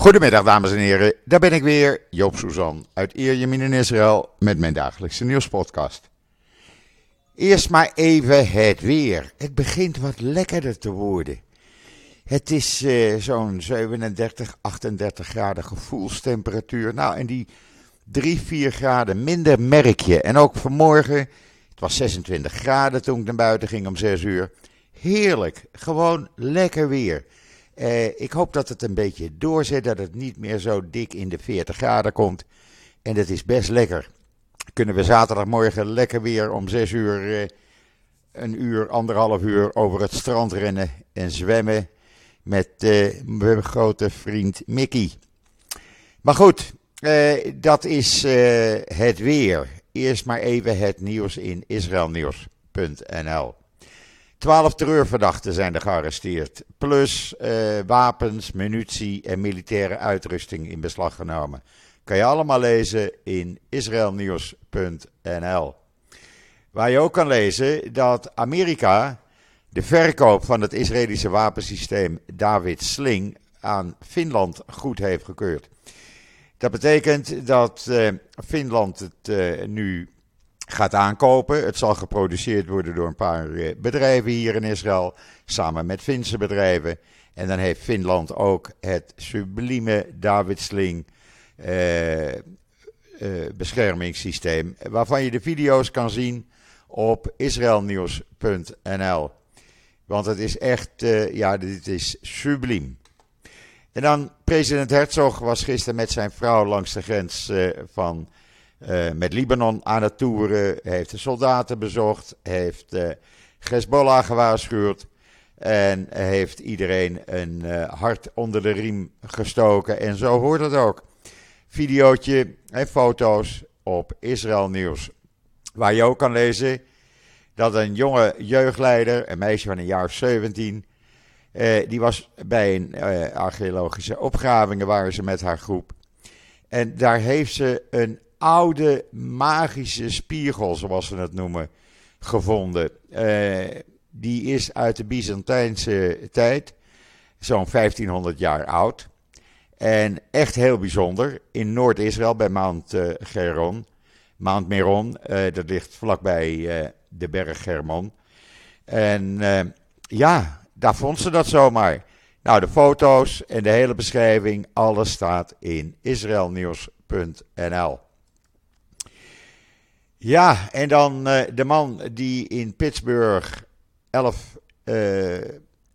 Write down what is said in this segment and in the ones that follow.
Goedemiddag dames en heren, daar ben ik weer, Joop Suzan uit Ierjemien in Israël met mijn dagelijkse nieuwspodcast. Eerst maar even het weer. Het begint wat lekkerder te worden. Het is uh, zo'n 37, 38 graden gevoelstemperatuur. Nou, en die 3, 4 graden minder merk je. En ook vanmorgen, het was 26 graden toen ik naar buiten ging om 6 uur. Heerlijk, gewoon lekker weer. Uh, ik hoop dat het een beetje doorzet, dat het niet meer zo dik in de 40 graden komt. En dat is best lekker. Kunnen we zaterdagmorgen lekker weer om 6 uur, uh, een uur, anderhalf uur over het strand rennen en zwemmen met uh, mijn grote vriend Mickey. Maar goed, dat is het weer. Eerst maar even het nieuws in israelnieuws.nl. Twaalf terreurverdachten zijn er gearresteerd. Plus uh, wapens, munitie en militaire uitrusting in beslag genomen. Kan je allemaal lezen in israelnieuws.nl. Waar je ook kan lezen dat Amerika de verkoop van het Israëlische wapensysteem David Sling aan Finland goed heeft gekeurd. Dat betekent dat uh, Finland het uh, nu gaat aankopen. Het zal geproduceerd worden door een paar eh, bedrijven hier in Israël, samen met Finse bedrijven. En dan heeft Finland ook het sublieme David Sling uh, uh, beschermingssysteem, waarvan je de video's kan zien op israelnieuws.nl. Want het is echt, uh, ja, dit is subliem. En dan president Herzog was gisteren met zijn vrouw langs de grens van uh, met Libanon aan het toeren. Heeft de soldaten bezocht. Heeft uh, Hezbollah gewaarschuwd. En heeft iedereen een uh, hart onder de riem gestoken. En zo hoort het ook. Videootje en foto's op Israël Nieuws. Waar je ook kan lezen dat een jonge jeugdleider, een meisje van een jaar of 17, die was bij een archeologische opgravingen waren ze met haar groep. En daar heeft ze een oude magische spiegel, zoals ze het noemen, gevonden. Uh, die is uit de Byzantijnse tijd, zo'n 1500 jaar oud. En echt heel bijzonder. In Noord-Israël bij Mount uh, Geron. Mount Meron, uh, dat ligt vlakbij de berg Germon. En ja, daar vond ze dat zomaar. Nou, de foto's en de hele beschrijving, alles staat in israelnieuws.nl. Ja, en dan uh, de man die in Pittsburgh elf uh,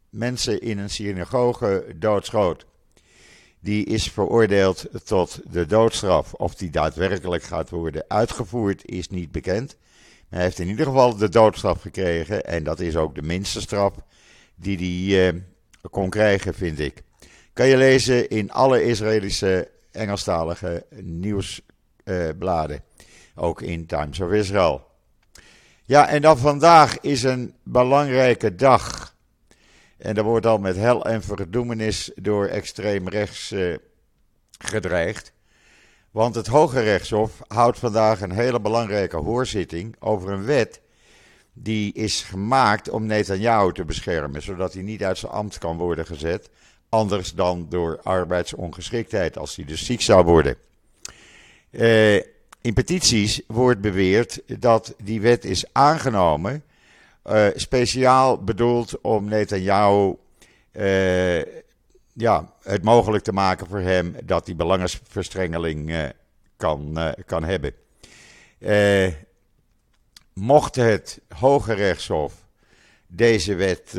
mensen in een synagoge doodschoot. Die is veroordeeld tot de doodstraf. Of die daadwerkelijk gaat worden uitgevoerd is niet bekend. Maar hij heeft in ieder geval de doodstraf gekregen. En dat is ook de minste straf die hij uh, kon krijgen, vind ik. Kan je lezen in alle Israëlische Engelstalige nieuwsbladen. Ook in Times of Israel. Ja, en dan vandaag is een belangrijke dag. En er wordt al met hel en verdoemenis door extreem rechts uh, gedreigd. Want het Hoge Rechtshof houdt vandaag een hele belangrijke hoorzitting over een wet die is gemaakt om Netanyahu te beschermen, zodat hij niet uit zijn ambt kan worden gezet, anders dan door arbeidsongeschiktheid, als hij dus ziek zou worden. Uh, in petities wordt beweerd dat die wet is aangenomen, uh, speciaal bedoeld om Netanyahu uh, ja, het mogelijk te maken voor hem dat hij belangenverstrengeling uh, kan, kan hebben. mocht het Hoge Rechtshof deze wet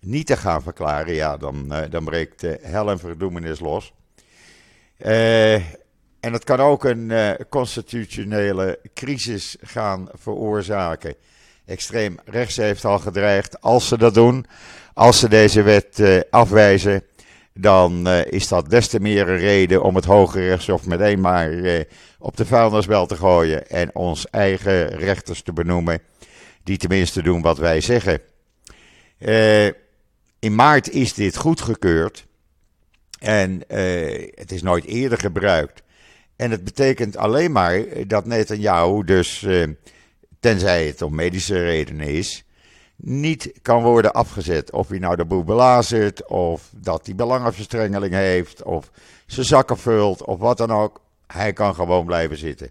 niet te gaan verklaren, ja, dan, dan breekt hel en verdoemenis los. En dat kan ook een uh, constitutionele crisis gaan veroorzaken. Extreem rechts heeft al gedreigd, als ze dat doen, als ze deze wet uh, afwijzen, dan uh, is dat des te meer een reden om het Hoge Rechtshof meteen maar op de vuilnisbel te gooien en ons eigen rechters te benoemen, die tenminste doen wat wij zeggen. in maart is dit goedgekeurd en het is nooit eerder gebruikt. En het betekent alleen maar dat Netanyahu dus, eh, tenzij het om medische redenen is, niet kan worden afgezet. Of hij nou de boel belazert, of dat hij belangenverstrengeling heeft, of zijn zakken vult, of wat dan ook. Hij kan gewoon blijven zitten.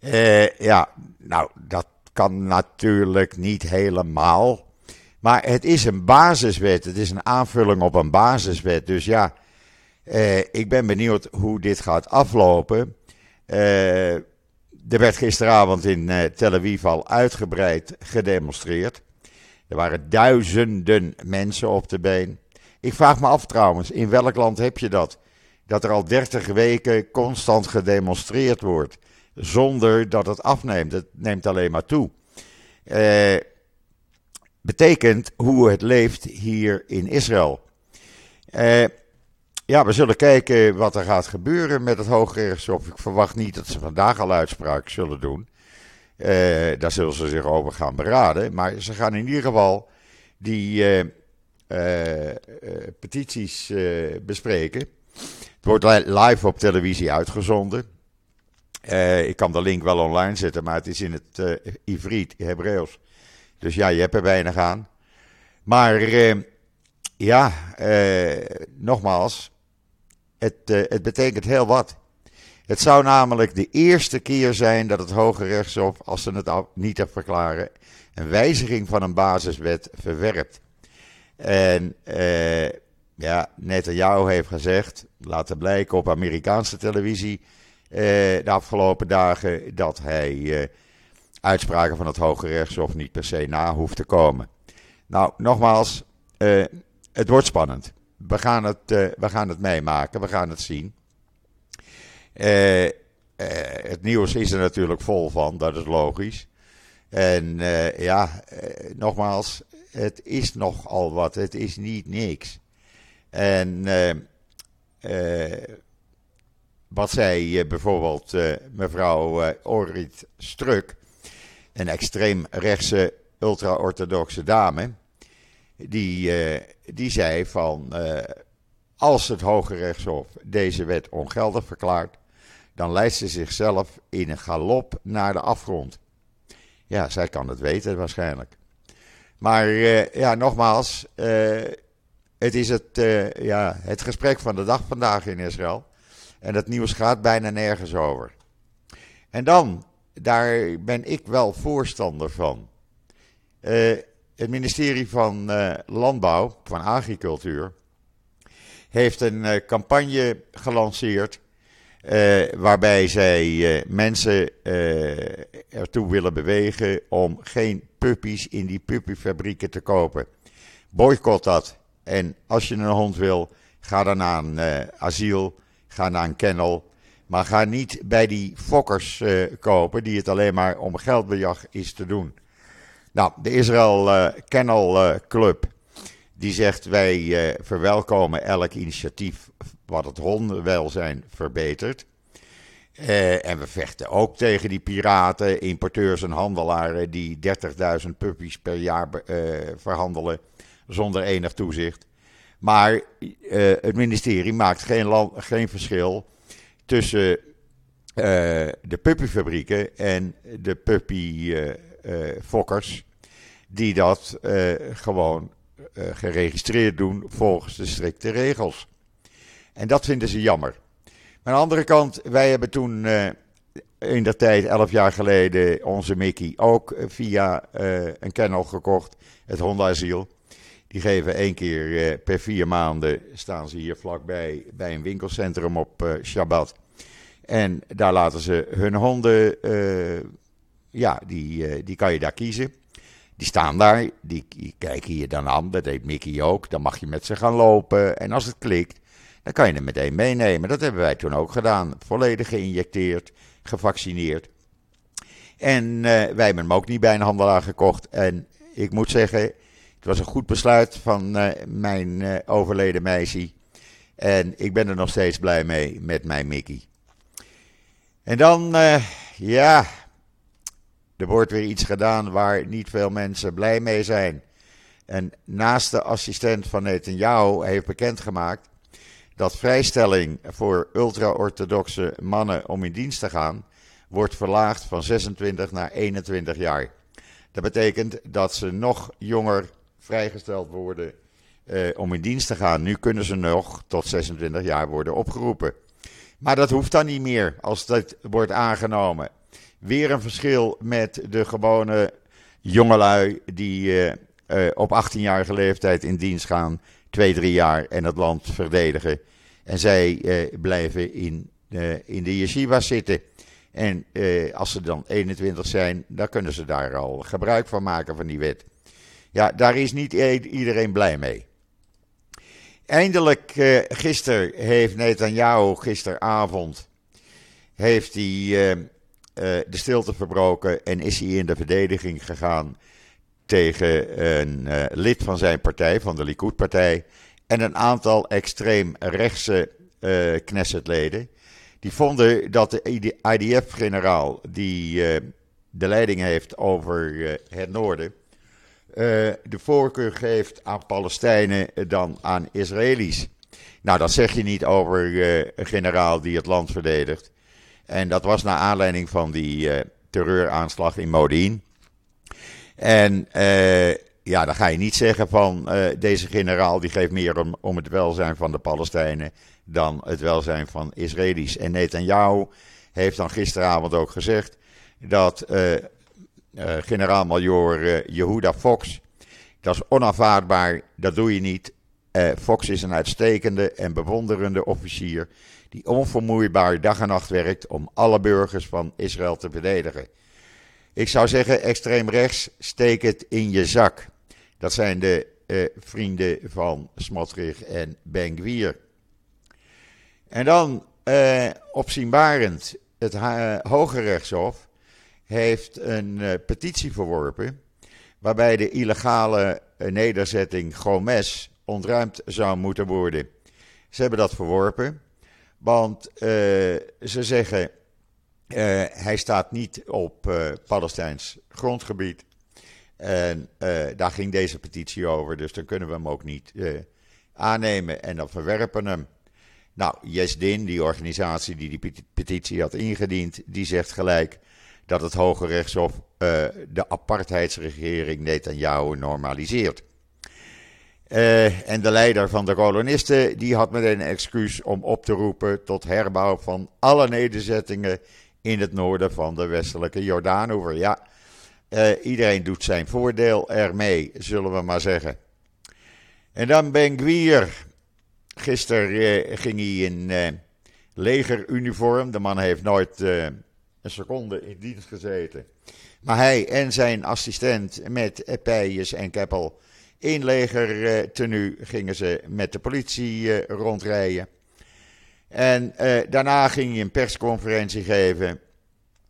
Uh, ja, nou, dat kan natuurlijk niet helemaal. Maar het is een basiswet. Het is een aanvulling op een basiswet. Dus ja, uh, ik ben benieuwd hoe dit gaat aflopen. Uh, er werd gisteravond in Tel Aviv al uitgebreid gedemonstreerd. Er waren duizenden mensen op de been. Ik vraag me af trouwens, in welk land heb je dat? Dat er al 30 weken constant gedemonstreerd wordt. Zonder dat het afneemt. Het neemt alleen maar toe. Eh, betekent hoe het leeft hier in Israël. Eh, ja, we zullen kijken wat er gaat gebeuren met het Hooggerechtshof. Ik verwacht niet dat ze vandaag al uitspraak zullen doen. Uh, daar zullen ze zich over gaan beraden. Maar ze gaan in ieder geval die uh, uh, petities bespreken. Het wordt live op televisie uitgezonden. ik kan de link wel online zetten, maar het is in het Ivriet, Hebreeuws. Dus ja, je hebt er weinig aan. Maar ja, nogmaals, het, het betekent heel wat. Het zou namelijk de eerste keer zijn dat het Hoge Rechtshof, als ze het niet verklaren, een wijziging van een basiswet verwerpt. En eh, ja, Netanyahu heeft gezegd, laten blijken op Amerikaanse televisie eh, de afgelopen dagen, dat hij eh, uitspraken van het Hoge Rechtshof niet per se na hoeft te komen. Nou, nogmaals, eh, het wordt spannend. We gaan het, uh, we gaan het meemaken, we gaan het zien. Uh, uh, het nieuws is er natuurlijk vol van, dat is logisch. En ja, nogmaals, het is nogal wat, het is niet niks. En wat zei bijvoorbeeld mevrouw Orit Struk, een extreem rechtse ultra-orthodoxe dame, die, die zei van als het Hoge Rechtshof deze wet ongeldig verklaart, dan leidt ze zichzelf in een galop naar de afgrond. Ja, zij kan het weten waarschijnlijk. Maar uh, ja, nogmaals, het is het, ja, het gesprek van de dag vandaag in Israël. En dat nieuws gaat bijna nergens over. En dan, daar ben ik wel voorstander van. Het ministerie van Landbouw, van Agricultuur, heeft een campagne gelanceerd uh, waarbij zij mensen ertoe willen bewegen om geen puppies in die puppyfabrieken te kopen. Boycott dat. En als je een hond wil, ga dan naar een asiel, ga naar een kennel. Maar ga niet bij die fokkers kopen die het alleen maar om geldbejag is te doen. Nou, de Israël Kennel Club die zegt wij verwelkomen elk initiatief wat het hondenwelzijn verbetert. Uh, en we vechten ook tegen die piraten, importeurs en handelaren die 30.000 puppies per jaar uh, verhandelen zonder enig toezicht. Maar uh, het ministerie maakt geen, geen verschil tussen de puppyfabrieken en de puppyfokkers, die dat gewoon geregistreerd doen volgens de strikte regels. En dat vinden ze jammer. Maar aan de andere kant, wij hebben toen uh, in de tijd, elf jaar geleden, onze Mickey ook eh, via een kennel gekocht, het Honda-asiel. Die geven één keer per vier maanden, staan ze hier vlakbij bij een winkelcentrum op Shabbat. En daar laten ze hun honden, ja, die, die kan je daar kiezen. Die staan daar, die, kijken je dan aan, dat deed Mickey ook. Dan mag je met ze gaan lopen en als het klikt, dan kan je hem meteen meenemen. Dat hebben wij toen ook gedaan. Volledig geïnjecteerd, gevaccineerd. En uh, wij hebben hem ook niet bij een handelaar gekocht. En ik moet zeggen, het was een goed besluit van uh, mijn uh, overleden meisje. En ik ben er nog steeds blij mee met mijn Mickey. En dan, ja, er wordt weer iets gedaan waar niet veel mensen blij mee zijn. En naast de assistent van Netanyahu heeft bekendgemaakt dat vrijstelling voor ultra-orthodoxe mannen om in dienst te gaan wordt verlaagd van 26 naar 21 jaar. Dat betekent dat ze nog jonger vrijgesteld worden eh, om in dienst te gaan. Nu kunnen ze nog tot 26 jaar worden opgeroepen. Maar dat hoeft dan niet meer als dat wordt aangenomen. Weer een verschil met de gewone jongelui die eh, eh, op 18-jarige leeftijd in dienst gaan, twee, drie jaar en het land verdedigen. En zij eh, blijven in, in de yeshiva zitten. En als ze dan 21 zijn, dan kunnen ze daar al gebruik van maken van die wet. Ja, daar is niet iedereen blij mee. Eindelijk, gisteren heeft Netanyahu, gisteravond, heeft hij uh, uh, de stilte verbroken en is hij in de verdediging gegaan tegen een lid van zijn partij, van de Likud-partij, en een aantal extreem rechtse Knessetleden. Die vonden dat de IDF-generaal die de leiding heeft over het noorden uh, de voorkeur geeft aan Palestijnen dan aan Israëli's. Nou, dat zeg je niet over uh, een generaal die het land verdedigt. En dat was naar aanleiding van die uh, terreuraanslag in Modin. En ja, dan ga je niet zeggen van deze generaal die geeft meer om, het welzijn van de Palestijnen dan het welzijn van Israëli's. En Netanyahu heeft dan gisteravond ook gezegd dat generaal-majoor uh, Yehuda Fox. Dat is onaanvaardbaar, dat doe je niet. Fox is een uitstekende en bewonderende officier die onvermoeibaar dag en nacht werkt om alle burgers van Israël te verdedigen. Ik zou zeggen, extreem rechts, steek het in je zak. Dat zijn de vrienden van Smotrich en Ben Gwier. En dan opzienbarend het Hoge Rechtshof heeft een uh, petitie verworpen. waarbij de illegale uh, nederzetting Gomes ontruimd zou moeten worden. Ze hebben dat verworpen, want uh, ze zeggen. hij staat niet op Palestijns grondgebied. En daar ging deze petitie over, dus dan kunnen we hem ook niet aannemen en dan verwerpen hem. Nou, Jesdin, die organisatie die die petitie had ingediend, die zegt gelijk dat het Hoge Rechtshof uh, de apartheidsregering Netanyahu normaliseert. Uh, en de leider van de kolonisten die had meteen een excuus om op te roepen tot herbouw van alle nederzettingen in het noorden van de westelijke Jordaanoever. Ja, uh, iedereen doet zijn voordeel ermee, zullen we maar zeggen. En dan Ben Gwier. Gisteren ging hij in legeruniform. De man heeft nooit een seconde in dienst gezeten. Maar hij en zijn assistent met Pijers en Keppel in leger tenue gingen ze met de politie eh, rondrijden. En eh, daarna ging hij een persconferentie geven.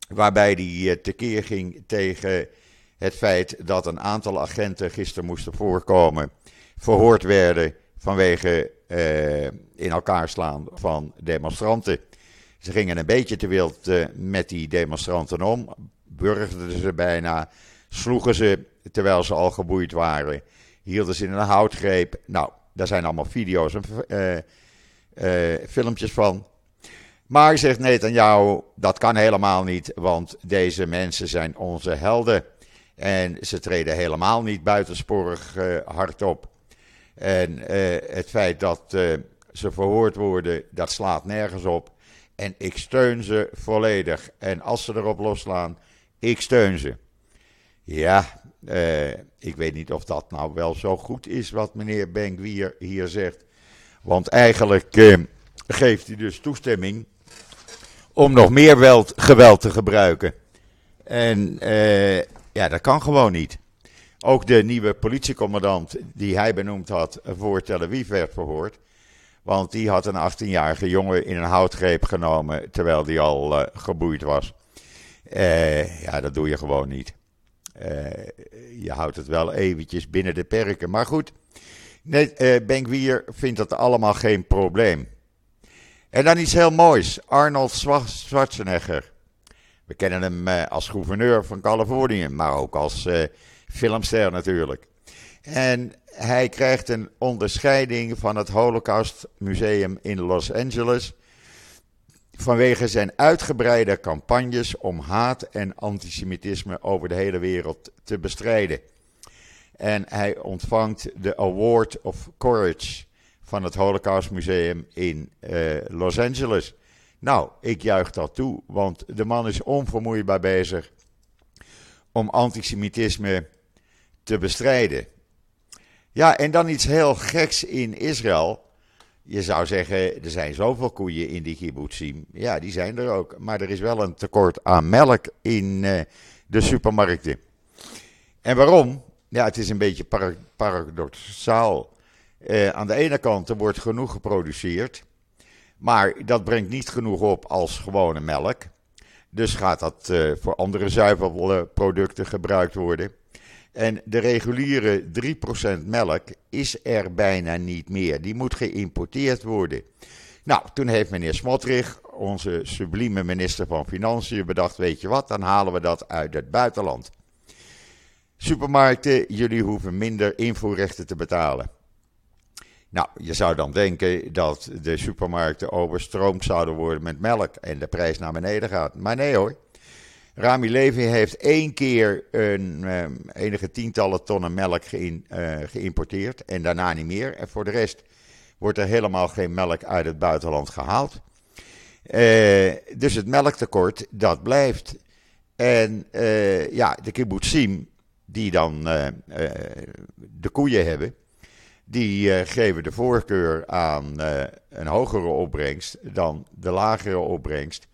Waarbij hij eh, tekeer ging tegen het feit dat een aantal agenten gisteren moesten voorkomen. Verhoord werden vanwege in elkaar slaan van demonstranten. Ze gingen een beetje te wild met die demonstranten om, burgerden ze bijna, sloegen ze terwijl ze al geboeid waren, hielden ze in een houtgreep. Nou, daar zijn allemaal video's en uh, uh, filmpjes van. Maar zegt Netanyahu, dat kan helemaal niet, want deze mensen zijn onze helden. En ze treden helemaal niet buitensporig uh, hard op. En het feit dat ze verhoord worden, dat slaat nergens op. En ik steun ze volledig. En als ze erop loslaan, ik steun ze. Ja, eh, ik weet niet of dat nou wel zo goed is wat meneer Benguier hier zegt. Want eigenlijk eh, geeft hij dus toestemming om nog meer geweld te gebruiken. En eh, ja, dat kan gewoon niet. Ook de nieuwe politiecommandant die hij benoemd had voor Tel Aviv werd verhoord. Want die had een 18-jarige jongen in een houtgreep genomen terwijl die al geboeid was. Ja, dat doe je gewoon niet. Uh, je houdt het wel eventjes binnen de perken. Maar goed, nee, Benkwier vindt dat allemaal geen probleem. En dan iets heel moois. Arnold Schwarzenegger. We kennen hem als gouverneur van Californië, maar ook als filmster natuurlijk. En hij krijgt een onderscheiding van het Holocaust Museum in Los Angeles. Vanwege zijn uitgebreide campagnes om haat en antisemitisme over de hele wereld te bestrijden. En hij ontvangt de Award of Courage van het Holocaust Museum in uh, Los Angeles. Nou, ik juich dat toe, want de man is onvermoeibaar bezig om antisemitisme te bestrijden. Ja, en dan iets heel geks in Israël. Je zou zeggen, er zijn zoveel koeien in die kibbutzim. Ja, die zijn er ook. Maar er is wel een tekort aan melk in uh, de supermarkten. En waarom? Ja, het is een beetje paradoxaal. Uh, aan de ene kant, er wordt genoeg geproduceerd. Maar dat brengt niet genoeg op als gewone melk. Dus gaat dat uh, voor andere zuivelproducten gebruikt worden. En de reguliere 3% melk is er bijna niet meer. Die moet geïmporteerd worden. Nou, toen heeft meneer Smotrich, onze sublieme minister van Financiën, bedacht: weet je wat, dan halen we dat uit het buitenland. Supermarkten, jullie hoeven minder invoerrechten te betalen. Nou, je zou dan denken dat de supermarkten overstroomd zouden worden met melk en de prijs naar beneden gaat. Maar nee hoor. Rami Levy heeft één keer een, um, enige tientallen tonnen melk uh, geïmporteerd en daarna niet meer. En voor de rest wordt er helemaal geen melk uit het buitenland gehaald. Uh, dus het melktekort, dat blijft. En uh, ja, de kibbutzim, die dan de koeien hebben, die geven de voorkeur aan een hogere opbrengst dan de lagere opbrengst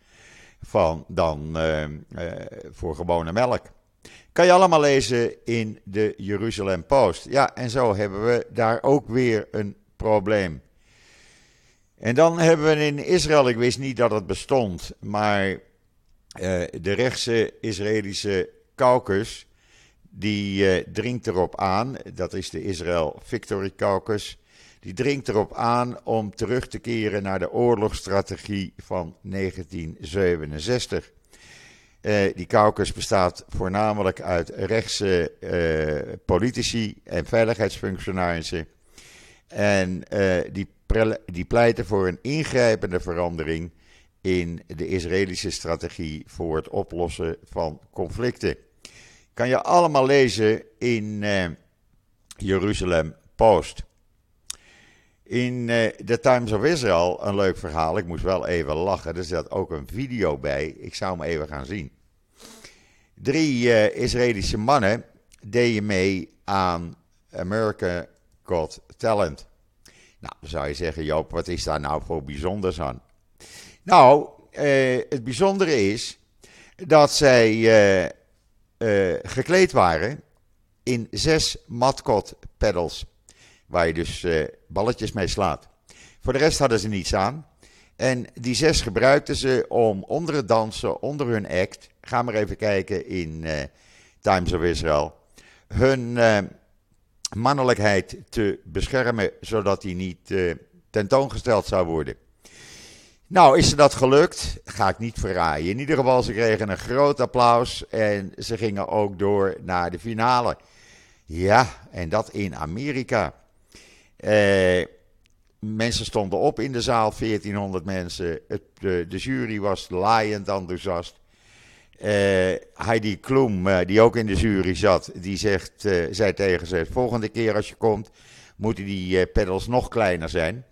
van dan uh, uh, voor gewone melk. Kan je allemaal lezen in de Jeruzalem Post. Ja, en zo hebben we daar ook weer een probleem. En dan hebben we in Israël, ik wist niet dat het bestond, maar uh, de rechtse Israëlische caucus, die dringt erop aan, dat is de Israël Victory Caucus, die dringt erop aan om terug te keren naar de oorlogsstrategie van 1967. Uh, eh, die caucus bestaat voornamelijk uit rechtse uh, politici en veiligheidsfunctionarissen. En uh, die, die pleiten voor een ingrijpende verandering in de Israëlische strategie voor het oplossen van conflicten. Kan je allemaal lezen in Jeruzalem Post. In uh, The Times of Israel, een leuk verhaal. Ik moest wel even lachen. Er zat ook een video bij. Ik zou hem even gaan zien. Drie uh, Israëlische mannen deden mee aan America Got Talent. Nou, dan zou je zeggen, Joop, wat is daar nou voor bijzonders aan? Nou, uh, het bijzondere is dat zij gekleed waren in zes matkot pedals waar je dus uh, balletjes mee slaat. Voor de rest hadden ze niets aan. En die zes gebruikten ze om onder het dansen, onder hun act, ga maar even kijken in uh, Times of Israel, hun uh, mannelijkheid te beschermen, zodat die niet tentoongesteld zou worden. Nou, is ze dat gelukt? Ga ik niet verraaien. In ieder geval, ze kregen een groot applaus en ze gingen ook door naar de finale. Ja, en dat in Amerika. Uh, mensen stonden op in de zaal, 1400 mensen. Het, de, de, jury was laaiend enthousiast. Uh, Heidi Klum, uh, die ook in de jury zat, die zegt, zei tegen ze: Volgende keer als je komt, moeten die pedals nog kleiner zijn.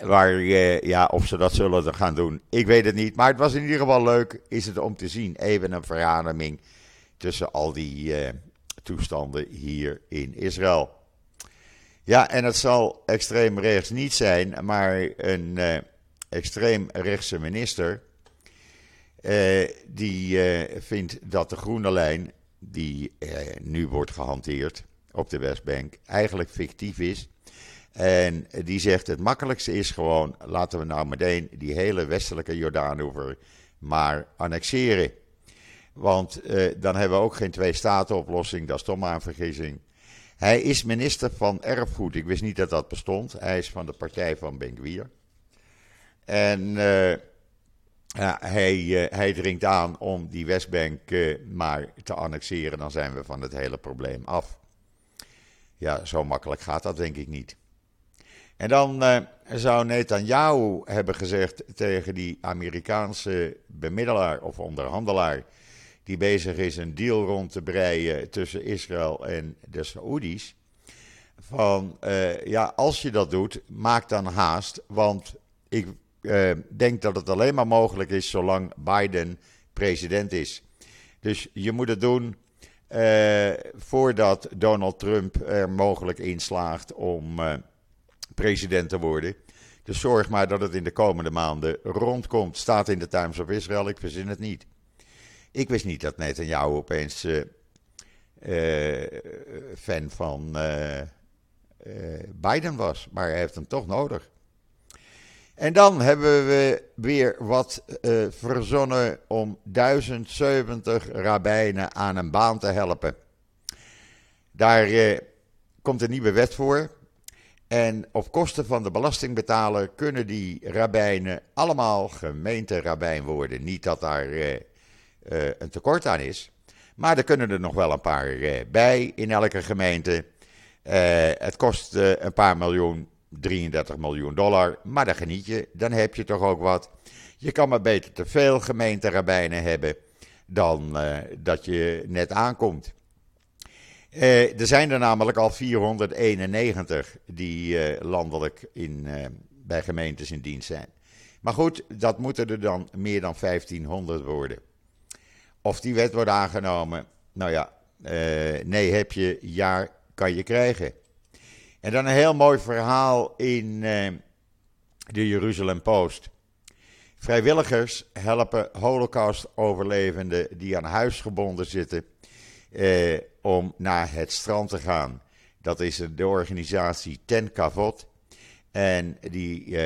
waar, ja, of ze dat zullen gaan doen, ik weet het niet. Maar het was in ieder geval leuk, is het om te zien. Even een verademing tussen al die toestanden hier in Israël. Ja, en het zal extreem rechts niet zijn, maar een uh, extreem rechtse minister. Uh, die uh, vindt dat de groene lijn, die nu wordt gehanteerd op de Westbank, eigenlijk fictief is. En die zegt: het makkelijkste is gewoon, laten we nou meteen die hele westelijke Jordaanoever maar annexeren. Want uh, dan hebben we ook geen twee-staten-oplossing. Dat is toch maar een vergissing. Hij is minister van Erfgoed. Ik wist niet dat dat bestond. Hij is van de partij van Benguier. En uh, ja, hij, uh, hij dringt aan om die Westbank maar te annexeren. Dan zijn we van het hele probleem af. Ja, zo makkelijk gaat dat denk ik niet. En dan zou Netanyahu hebben gezegd tegen die Amerikaanse bemiddelaar of onderhandelaar die bezig is een deal rond te breien tussen Israël en de Saoedi's. Van uh, ja, als je dat doet, maak dan haast. Want ik uh, denk dat het alleen maar mogelijk is zolang Biden president is. Dus je moet het doen uh, voordat Donald Trump er mogelijk in slaagt om president te worden. Dus zorg maar dat het in de komende maanden rondkomt. Staat in de Times of Israel, ik verzin het niet. Ik wist niet dat Netanyahu opeens uh, uh, fan van uh, Biden was. Maar hij heeft hem toch nodig. En dan hebben we weer wat verzonnen om 1070 rabbijnen aan een baan te helpen. Daar komt een nieuwe wet voor. En op kosten van de belastingbetaler kunnen die rabbijnen allemaal gemeenterabbijn worden. Niet dat daar een tekort aan is. Maar er kunnen er nog wel een paar uh, bij in elke gemeente. Uh, het kost een paar miljoen, 33 miljoen dollar. Maar dan geniet je, dan heb je toch ook wat. Je kan maar beter te veel gemeenterabijnen hebben dan dat je net aankomt. er zijn er namelijk al 491 die landelijk in, bij gemeentes in dienst zijn. Maar goed, dat moeten er dan meer dan 1500 worden. Of die wet wordt aangenomen. Nou ja, uh, nee heb je, ja kan je krijgen. En dan een heel mooi verhaal in uh, de Jeruzalem Post. Vrijwilligers helpen Holocaust-overlevenden die aan huis gebonden zitten uh, om naar het strand te gaan. Dat is de organisatie Ten Kavot. En die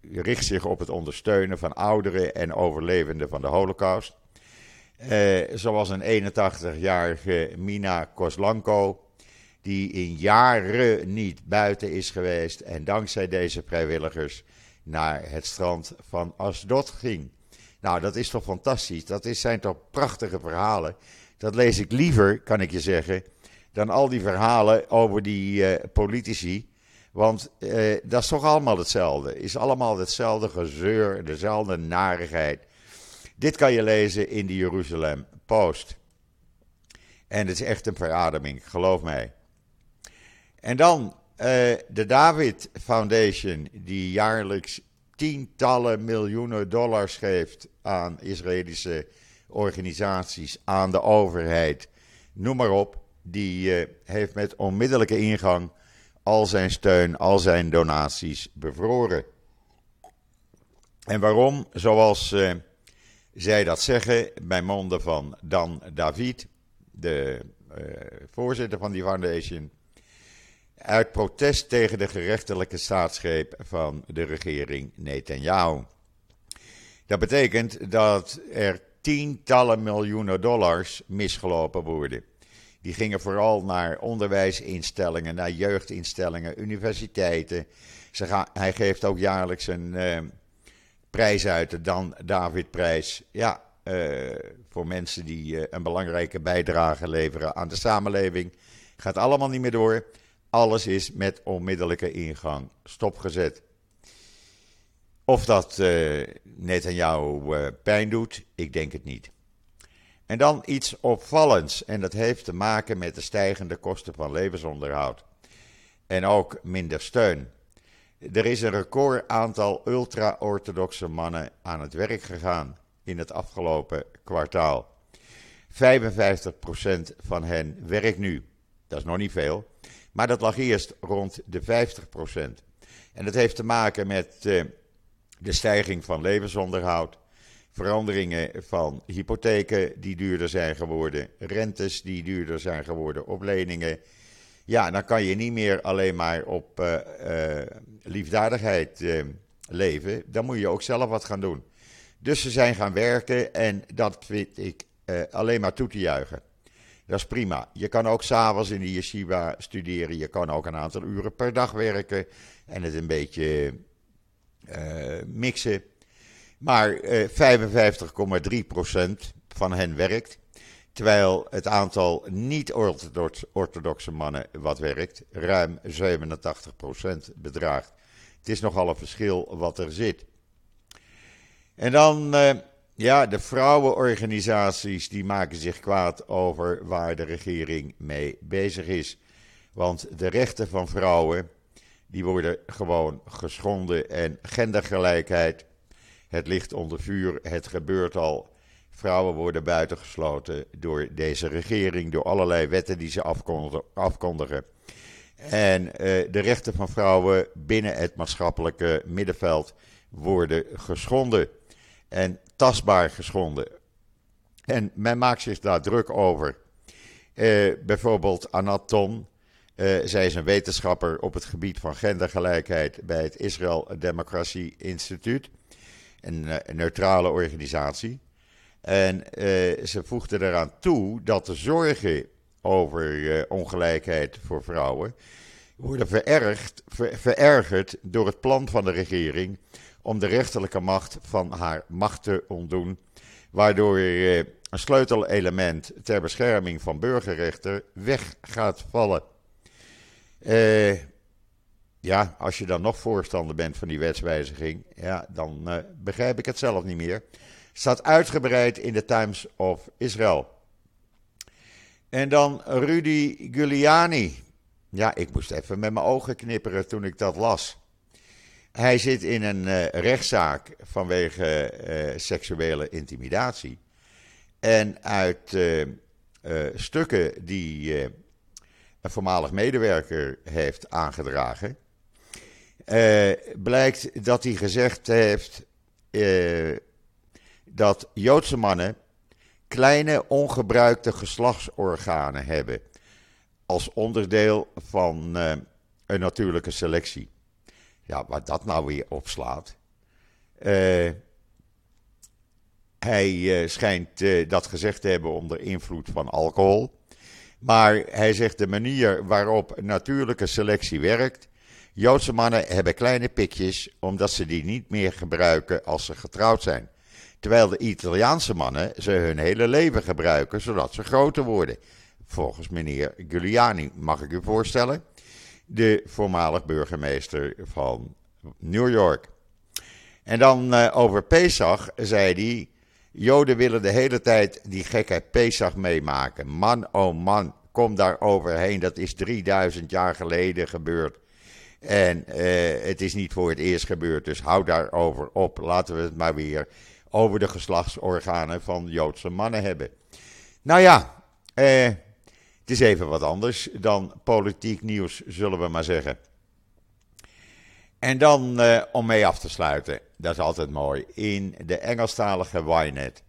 richt zich op het ondersteunen van ouderen en overlevenden van de Holocaust. Uh, zoals een 81-jarige Mina Koslanko, die in jaren niet buiten is geweest en dankzij deze vrijwilligers naar het strand van Asdod ging. Nou, dat is toch fantastisch? Dat is, zijn toch prachtige verhalen? Dat lees ik liever, kan ik je zeggen, dan al die verhalen over die uh, politici. Want uh, dat is toch allemaal hetzelfde. Is allemaal hetzelfde gezeur, dezelfde narigheid. Dit kan je lezen in de Jeruzalem Post. En het is echt een verademing, geloof mij. En dan uh, de David Foundation, die jaarlijks tientallen miljoenen dollars geeft aan Israëlische organisaties, aan de overheid, noem maar op. Die uh, heeft met onmiddellijke ingang al zijn steun, al zijn donaties bevroren. En waarom? Zoals uh, zij dat zeggen bij monden van Dan David, de uh, voorzitter van die foundation, uit protest tegen de gerechtelijke staatsgreep van de regering Netanyahu. Dat betekent dat er tientallen miljoenen dollars misgelopen worden. Die gingen vooral naar onderwijsinstellingen, naar jeugdinstellingen, universiteiten. Ze hij geeft ook jaarlijks een, uh, prijs uit, Dan David-prijs. Ja, uh, voor mensen die uh, een belangrijke bijdrage leveren aan de samenleving. Gaat allemaal niet meer door. Alles is met onmiddellijke ingang stopgezet. Of dat uh, Netanyahu uh, pijn doet, ik denk het niet. En dan iets opvallends, en dat heeft te maken met de stijgende kosten van levensonderhoud. En ook minder steun. Er is een record aantal ultra-orthodoxe mannen aan het werk gegaan in het afgelopen kwartaal. 55% van hen werkt nu. Dat is nog niet veel, maar dat lag eerst rond de 50%. En dat heeft te maken met uh, de stijging van levensonderhoud, veranderingen van hypotheken die duurder zijn geworden, rentes die duurder zijn geworden op leningen ja, dan kan je niet meer alleen maar op uh, liefdadigheid uh, leven. Dan moet je ook zelf wat gaan doen. Dus ze zijn gaan werken en dat vind ik alleen maar toe te juichen. Dat is prima. Je kan ook s'avonds in de yeshiva studeren. Je kan ook een aantal uren per dag werken en het een beetje mixen. Maar 55,3% van hen werkt. Terwijl het aantal niet-orthodoxe mannen wat werkt ruim 87% bedraagt. Het is nogal een verschil wat er zit. En dan, uh, ja, de vrouwenorganisaties die maken zich kwaad over waar de regering mee bezig is. Want de rechten van vrouwen, die worden gewoon geschonden en gendergelijkheid, het ligt onder vuur, het gebeurt al. Vrouwen worden buitengesloten door deze regering, door allerlei wetten die ze afkondigen. En uh, de rechten van vrouwen binnen het maatschappelijke middenveld worden geschonden. En tastbaar geschonden. En men maakt zich daar druk over. Uh, bijvoorbeeld Anaton. Uh, zij is een wetenschapper op het gebied van gendergelijkheid bij het Israël Democratie Instituut. Een neutrale organisatie. En uh, ze voegde eraan toe dat de zorgen over uh, ongelijkheid voor vrouwen worden verergd, ver, verergerd door het plan van de regering om de rechterlijke macht van haar macht te ontdoen, waardoor uh, een sleutelelement ter bescherming van burgerrechten weg gaat vallen. ja, als je dan nog voorstander bent van die wetswijziging, ja, dan begrijp ik het zelf niet meer. Staat uitgebreid in de Times of Israel. En dan Rudy Giuliani. Ja, ik moest even met mijn ogen knipperen toen ik dat las. Hij zit in een uh, rechtszaak vanwege uh, seksuele intimidatie. En uit uh, stukken die een voormalig medewerker heeft aangedragen, blijkt dat hij gezegd heeft dat Joodse mannen kleine ongebruikte geslachtsorganen hebben als onderdeel van uh, een natuurlijke selectie. Ja, waar dat nou weer opslaat. Uh, hij uh, schijnt dat gezegd te hebben onder invloed van alcohol. Maar hij zegt de manier waarop natuurlijke selectie werkt. Joodse mannen hebben kleine pikjes omdat ze die niet meer gebruiken als ze getrouwd zijn. Terwijl de Italiaanse mannen ze hun hele leven gebruiken zodat ze groter worden. Volgens meneer Giuliani, mag ik u voorstellen? De voormalig burgemeester van New York. En dan uh, over Pesach zei hij. Joden willen de hele tijd die gekke Pesach meemaken. Man, oh man, kom daar overheen. Dat is 3000 jaar geleden gebeurd. En uh, het is niet voor het eerst gebeurd, dus hou daarover op. Laten we het maar weer over de geslachtsorganen van Joodse mannen hebben. Nou ja, eh, het is even wat anders dan politiek nieuws, zullen we maar zeggen. En dan eh, om mee af te sluiten, dat is altijd mooi, in de Engelstalige Ynet.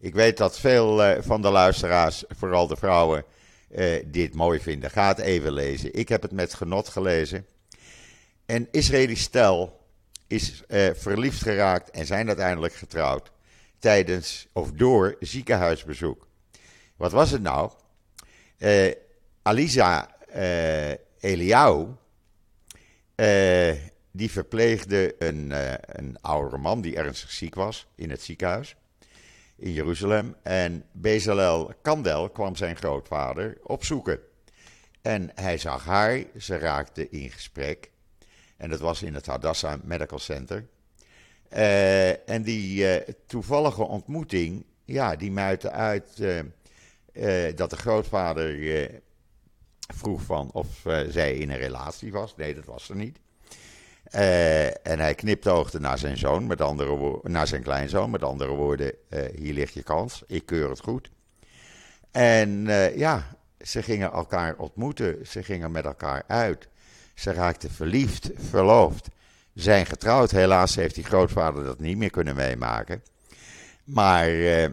Ik weet dat veel uh, van de luisteraars, vooral de vrouwen, uh, dit mooi vinden. Ga het even lezen. Ik heb het met genot gelezen. Een Israëlisch stel is uh, verliefd geraakt en zijn uiteindelijk getrouwd tijdens of door ziekenhuisbezoek. Wat was het nou? Uh, Aliza uh, Eliau, die verpleegde een, een man die ernstig ziek was in het ziekenhuis in Jeruzalem. En Bezalel Kandel kwam zijn grootvader opzoeken. En hij zag haar, ze raakten in gesprek. En dat was in het Hadassah Medical Center. Uh, en die uh, toevallige ontmoeting, ja, die muitte uit uh, dat de grootvader vroeg van of zij in een relatie was. Nee, dat was ze niet. en hij kniptoogde naar zijn zoon, met andere naar zijn kleinzoon. Met andere woorden, hier ligt je kans, ik keur het goed. En ja, ze gingen elkaar ontmoeten, ze gingen met elkaar uit. Ze raakten verliefd, verloofd, zijn getrouwd. Helaas heeft die grootvader dat niet meer kunnen meemaken. Maar uh,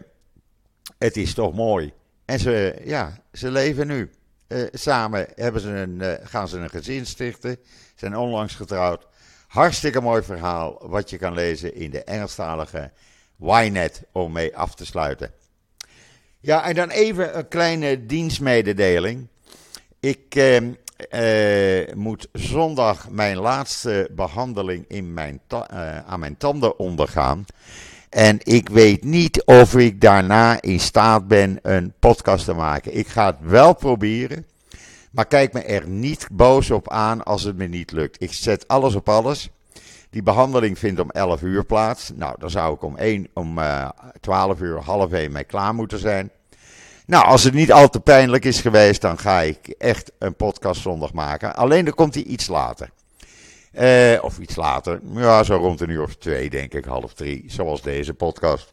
het is toch mooi. En ze, ja, ze leven nu. Uh, samen hebben ze een, uh, gaan ze een gezin stichten. Zijn onlangs getrouwd. Hartstikke mooi verhaal wat je kan lezen in de Engelstalige Ynet om mee af te sluiten. Ja, en dan even een kleine dienstmededeling. Ik uh, moet zondag mijn laatste behandeling in mijn uh, aan mijn tanden ondergaan. En ik weet niet of ik daarna in staat ben een podcast te maken. Ik ga het wel proberen. Maar kijk me er niet boos op aan als het me niet lukt. Ik zet alles op alles. Die behandeling vindt om 11 uur plaats. Nou, dan zou ik om, 1, om uh, 12 uur, half 1 mee klaar moeten zijn. Nou, als het niet al te pijnlijk is geweest, dan ga ik echt een podcast zondag maken. Alleen dan komt hij iets later. Uh, of iets later, ja, zo rond een uur of twee, denk ik, half drie, zoals deze podcast.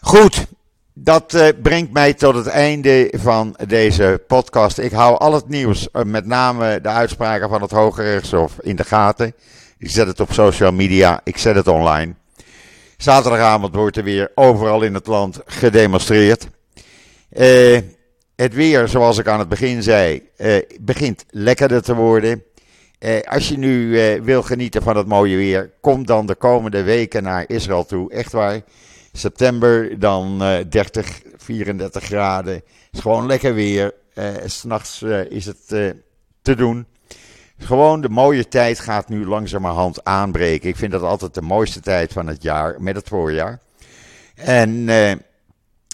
Goed, dat uh, brengt mij tot het einde van deze podcast. Ik hou al het nieuws, uh, met name de uitspraken van het Hoge Rechtshof, in de gaten. Ik zet het op social media, ik zet het online. Zaterdagavond wordt er weer overal in het land gedemonstreerd. Uh, het weer, zoals ik aan het begin zei, begint lekkerder te worden. Eh, als je nu eh, wil genieten van het mooie weer, kom dan de komende weken naar Israël toe. Echt waar. September dan eh, 30, 34 graden. is gewoon lekker weer. S'nachts is het te doen. Gewoon de mooie tijd gaat nu langzamerhand aanbreken. Ik vind dat altijd de mooiste tijd van het jaar met het voorjaar. En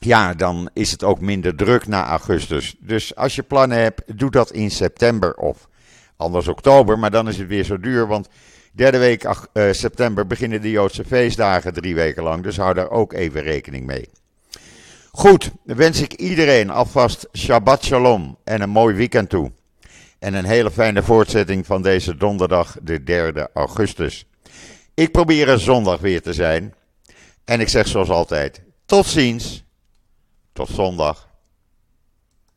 ja, dan is het ook minder druk na augustus. Dus als je plannen hebt, doe dat in september of Anders oktober, maar dan is het weer zo duur. Want derde week uh, september beginnen de Joodse feestdagen drie weken lang. Dus hou daar ook even rekening mee. Goed, wens ik iedereen alvast Shabbat Shalom en een mooi weekend toe. En een hele fijne voortzetting van deze donderdag, de 3 augustus. Ik probeer er zondag weer te zijn. En ik zeg zoals altijd: tot ziens. Tot zondag.